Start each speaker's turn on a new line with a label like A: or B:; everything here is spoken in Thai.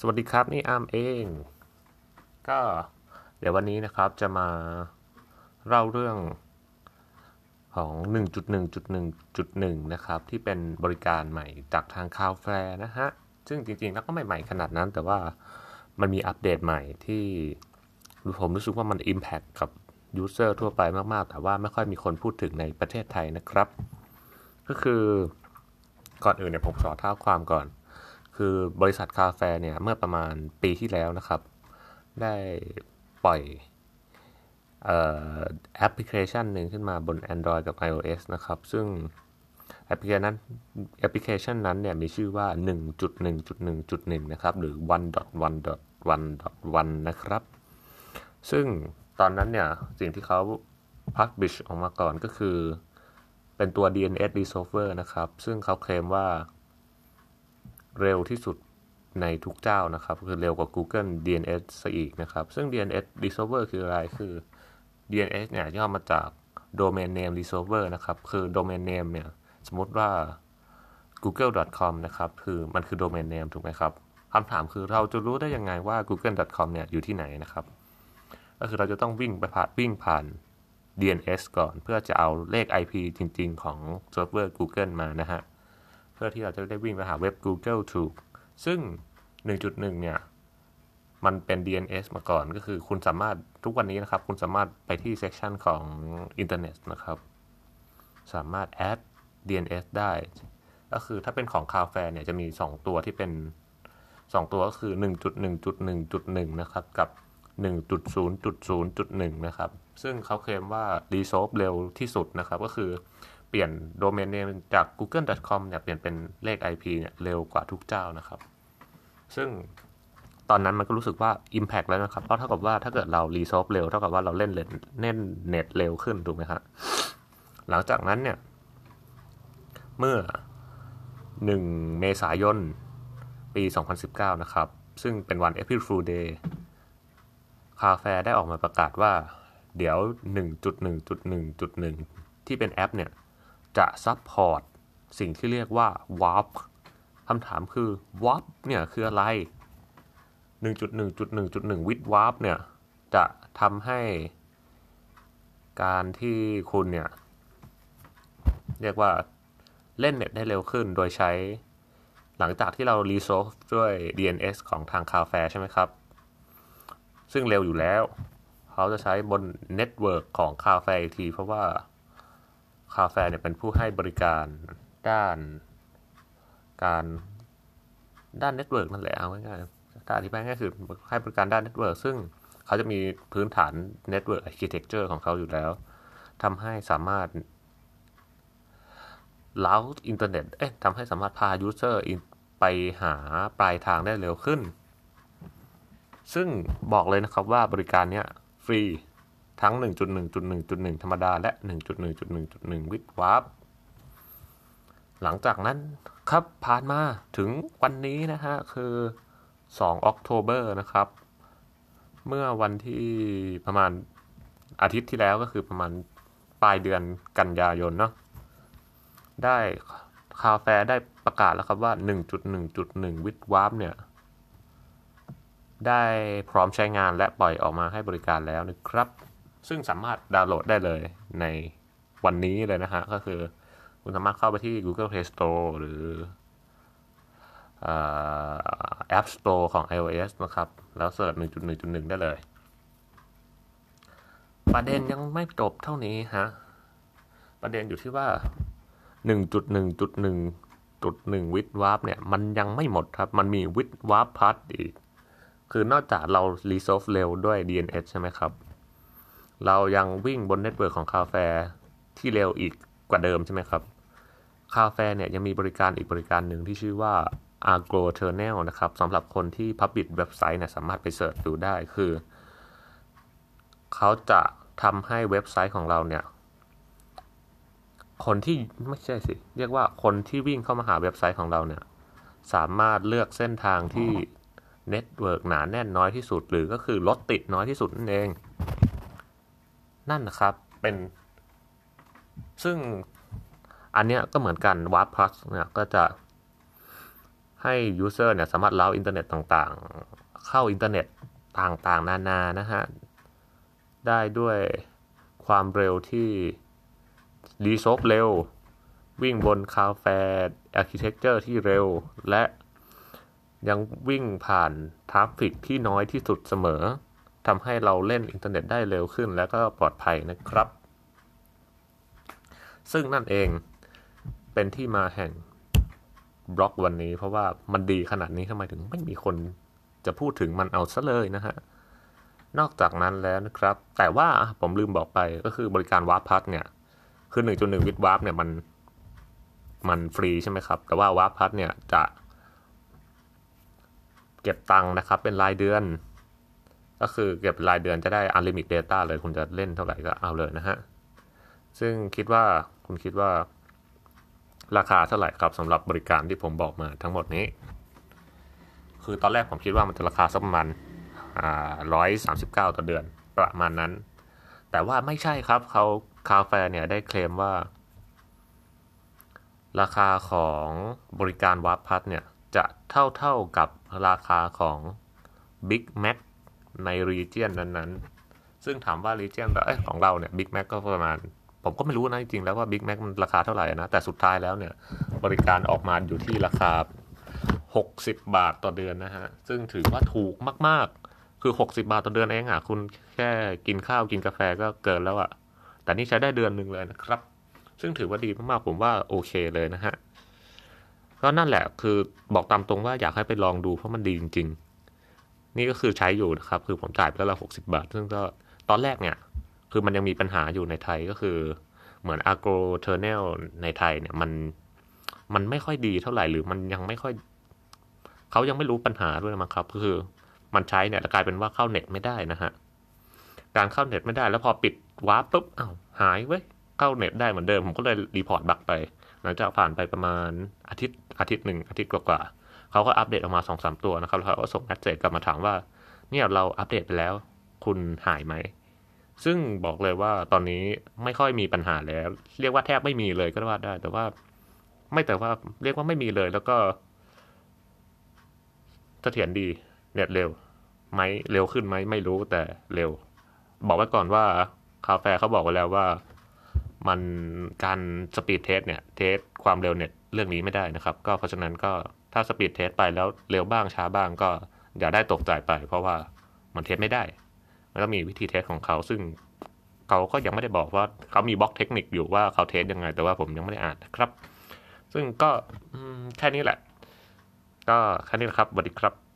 A: สวัสดีครับ นี่อาร์มเอง ก็เดี๋ยววันนี้นะครับจะมาเล่าเรื่องของ 1.1.1.1 นะครับ ที่เป็นบริการใหม่จากทาง Cloudflare นะฮะ ซึ่งจริงๆ แล้วก็ไม่ใหม่ขนาดนั้น แต่ว่ามันมีอัปเดตใหม่ที่ผมรู้สึกว่ามัน Impact กับ user ทั่วไปมากๆ แต่ว่าไม่ค่อยมีคนพูดถึงในประเทศไทยนะครับ ก็คือก่อนอื่นเนี่ยผมขอเท้าความก่อน คือบริษัทคาเฟ่เนี่ยเมื่อประมาณปีที่แล้วนะครับ ได้ปล่อยแอปพลิเคชันหนึ่งขึ้นมาบน Android กับ iOS นะครับ ซึ่งแอปพลิเคชันนั้นแอปพลิเคชันนั้นเนี่ยมีชื่อว่า 1.1.1.1 นะครับ หรือ 1.1.1.1 นะครับ ซึ่งตอนนั้นเนี่ย สิ่งที่เขา publish ออกมาก่อนก็คือ เป็นตัว DNS resolver นะครับ ซึ่งเขาเคลมว่า เร็วที่สุดในทุกเจ้านะครับ คือเร็วกว่า Google DNS ซะอีกนะครับ ซึ่ง DNS resolver คืออะไร คือ DNS เนี่ยย่อมาจาก domain name resolver นะครับ คือ domain name เนี่ย สมมติว่า google.com นะครับ คือมันคือ domain name ถูกไหมครับคำถามคือเราจะรู้ได้ยังไงว่า google.com เนี่ยอยู่ที่ไหนนะครับ ก็คือเราจะต้องวิ่งไปผ่านวิ่งผ่าน DNS ก่อน เพื่อจะเอาเลข IP จริง ๆ ของเซิร์ฟเวอร์ Google มานะฮะ เพื่อที่เราจะได้วิ่งไปหาเว็บ Google ถูก ซึ่ง 1.1 เนี่ย มันเป็น DNS มาก่อนก็คือคุณสามารถทุกวันนี้นะครับ คุณสามารถไปที่เซ c ชันของอินเทอร์เน็ตนะครับ สามารถ add DNS ได้ ก็คือถ้าเป็นของ Cloudflare เนี่ยจะมี 2 ตัวที่เป็น 2 ตัวก็คือ 1.1.1.1 นะครับ กับ 1.0.0.1 นะครับ ซึ่งเขาเคลมว่า resolve เร็วที่สุดนะครับ ก็คือ เปลี่ยนโดเมนเนมจาก google.com เนี่ยเปลี่ยนเป็นเลข IP เนี่ยเร็วกว่าทุกเจ้านะครับ ซึ่งตอนนั้นมันก็รู้สึกว่า Impact แล้วนะครับ เพราะเท่ากับว่าถ้าเกิดเรา resolve เร็วเท่ากับว่าเราเล่นเล่นเน็ตเร็วขึ้นถูกไหมครับหลังจากนั้นเนี่ย เมื่อ 1 เมษายน ปี 2019 นะครับ ซึ่งเป็นวัน April Fool Day Cloudflare ได้ออกมาประกาศว่า เดี๋ยว 1.1.1.1 ที่เป็นแอปเนี่ย จะ support สิ่งที่เรียกว่า warp คำถามคือ warp เนี่ยคืออะไร 1.1.1.1 with warp เนี่ยจะทำให้การที่คุณเนี่ย เรียกว่าเล่นเน็ตได้เร็วขึ้นโดยใช้ หลังจากที่เรา resolve ด้วย DNS ของทาง Cloudflare ใช่ไหมครับ ซึ่งเร็วอยู่แล้ว เขาจะใช้บน network ของ Cloudflare อีกทีเพราะว่า Cloudflare เนี่ยเป็นผู้ให้บริการด้านการด้าน network นั่นแหละเอาง่ายๆถ้าอธิบายง่ายคือให้บริการด้าน network ซึ่งเขาจะมีพื้นฐาน network architecture ของเขาอยู่แล้วทำให้สามารถ route อินเทอร์เน็ต เอ๊ะทำให้สามารถพา user ไปหาปลายทางได้เร็วขึ้น ซึ่งบอกเลยนะครับว่าบริการเนี้ยฟรี ทั้ง 1.1.1.1 ธรรมดา และ 1.1.1.1 with Warp หลังจากนั้นครับผ่านมาถึงวันนี้นะฮะ คือ2ออกโทเบอร์นะครับ เมื่อวันที่ประมาณอาทิตย์ที่แล้วก็คือประมาณปลายเดือนกันยายนเนาะได้คาเฟ่ได้ประกาศแล้วครับว่า 1.1.1 วิดวาร์ปเนี่ย ได้พร้อมใช้งานและปล่อยออกมาให้บริการแล้วนะครับ ซึ่งสามารถดาวน์โหลดได้เลยในวันนี้เลยนะฮะ ก็คือคุณสามารถเข้าไปที่ Google Play Store หรือ App Store ของ iOS นะครับ แล้ว search 1.1.1 ได้เลย ประเด็นยังไม่จบเท่านี้ฮะ ประเด็นอยู่ที่ว่า 1.1.1.1 with Warp เนี่ย มันยังไม่หมดครับ มันมี with Warp Plus อีก คือนอกจากเรา resolve เร็วด้วย DNS ใช่ไหมครับ เรายังวิ่งบน network ของ Cloudflare ที่เร็วอีกกว่าเดิมใช่ไหมครับ Cloudflare เนี่ยยังมีบริการอีกบริการหนึ่งที่ชื่อว่า Agro t e r n a l นะครับสำหรับคนที่ Public เว็บไซต์เนี่ยสามารถไป search ดูได้คือ เขาจะทำให้เว็บไซต์ของเราเนี่ย คนที่ไม่ใช่สิ เรียกว่าคนที่วิ่งเข้ามาหาเว็บไซต์ของเราเนี่ย สามารถเลือกเส้นทางที่ network หนาแน่นน้อยที่สุด หรือก็คือรถติดน้อยที่สุดนั่นเอง นั่นนะครับ เป็น ซึ่งอันเนี้ยก็เหมือนกัน Warp Plus เนี่ยก็จะให้ user เนี่ยสามารถ route อินเทอร์เน็ตต่างๆ เข้าอินเทอร์เน็ตต่างๆ นานานะฮะ ได้ด้วยความเร็วที่resolve เร็ว วิ่งบน Cloudflare architecture ที่เร็ว และยังวิ่งผ่าน traffic ที่น้อยที่สุดเสมอ ทำให้เราเล่นอินเทอร์เน็ตได้เร็วขึ้น และก็ปลอดภัยนะครับ ซึ่งนั่นเองเป็นที่มาแห่งบล็อกวันนี้ เพราะว่ามันดีขนาดนี้ทำไมถึงไม่มีคนจะพูดถึงมันเอาซะเลยนะฮะนอกจากนั้นแล้วนะครับ แต่ว่าผมลืมบอกไปก็คือบริการ Warp Plus เนี่ย คือ 1.1 with Warp เนี่ยมันมันฟรีใช่ไหมครับ แต่ว่า Warp Plus เนี่ยจะเก็บตังค์นะครับ เป็นรายเดือน ก็คือเก็บรายเดือนจะได้ unlimited data เลยคุณจะเล่นเท่าไหร่ก็เอาเลยนะฮะ ซึ่งคิดว่าคุณคิดว่า ราคาเท่าไหร่ครับสำหรับบริการที่ผมบอกมาทั้งหมดนี้ คือตอนแรกผมคิดว่ามันจะราคาสักประมาณร้อยสามสิบเก้าต่อเดือนประมาณนั้น แต่ว่าไม่ใช่ครับเขาคาเฟ่เนี่ยได้เคลมว่า ราคาของบริการวาร์ปพัทเนี่ยจะเท่าเท่ากับราคาของ Big Mac ในรีเจียนนั้นๆ ซึ่งถามว่ารีเจียนเอ้ของเราเนี่ย Big Mac ก็ประมาณ ผมก็ไม่รู้นะจริงๆแล้วว่า Big Mac มันราคาเท่าไหร่นะ แต่สุดท้ายแล้วเนี่ย บริการออกมาอยู่ที่ราคา 60 บาทต่อเดือนนะฮะ ซึ่งถือว่าถูกมากๆ คือ 60 บาทต่อเดือนเองอะคุณแค่กินข้าวกินกาแฟก็เกินแล้วอะแต่นี่ใช้ได้เดือนหนึ่งเลยนะครับ ซึ่งถือว่าดีมากๆผมว่าโอเคเลยนะฮะก็นั่นแหละคือบอกตามตรงว่าอยากให้ไปลองดูเพราะมันดีจริง ๆ นี่ก็คือใช้อยู่นะครับ คือผมจ่ายไปแล้วละหกสิบาท ซึ่งก็ตอนแรกเนี่ย คือมันยังมีปัญหาอยู่ในไทยก็คือ เหมือน agro t e r n a l ในไทยเนี่ยมันมันไม่ค่อยดีเท่าไหร่หรือมันยังไม่ค่อย เขายังไม่รู้ปัญหาด้วยมั้งครับก็คือมันใช้เนี่ยกลายเป็นว่าเข้าเน็ตไม่ได้นะฮะการเข้าเน็ตไม่ได้แล้วพอปิด Warp ปุ๊บอ้าวหายเว้ยเข้าเน็ตได้เหมือนเดิมผมก็เลย report bug ไป หลังจากผ่านไปประมาณอาทิตย์อาทิตย์หนึ่งอาทิตย์กว่าๆ เขาก็อัปเดตออกมาสองสามตัวนะครับแล้วเขาก็ส่ง message กลับมาถามว่า เนี่ยเราอัปเดตไปแล้ว คุณหายไหม ซึ่งบอกเลยว่าตอนนี้ไม่ค่อยมีปัญหาแล้ว เรียกว่าแทบไม่มีเลยก็ว่าได้ แต่ว่า ไม่แต่ว่าเรียกว่าไม่มีเลยแล้วก็เสถียรดี เน็ตเร็วไหมเร็วขึ้นไหมไม่รู้แต่เร็ว บอกไว้ก่อนว่า Cloudflare เขาบอกไว้แล้วว่ามันการ speed test เนี่ย test ความเร็วเน็ตเรื่องนี้ไม่ได้นะครับ ก็เพราะฉะนั้นก็ ถ้า speed test ไปแล้วเร็วบ้างช้าบ้างก็อย่าได้ตกใจไป เพราะว่ามันเทสไม่ได้ มันก็มีวิธีเทสของเขาซึ่งเขาก็ยังไม่ได้บอกว่าเขามีบล็อกเทคนิคอยู่ว่าเขาเทสยังไง แต่ว่าผมยังไม่ได้อ่านนะครับ ซึ่งก็แค่นี้แหละ ก็แค่นี้แหละครับสวัสดีครับ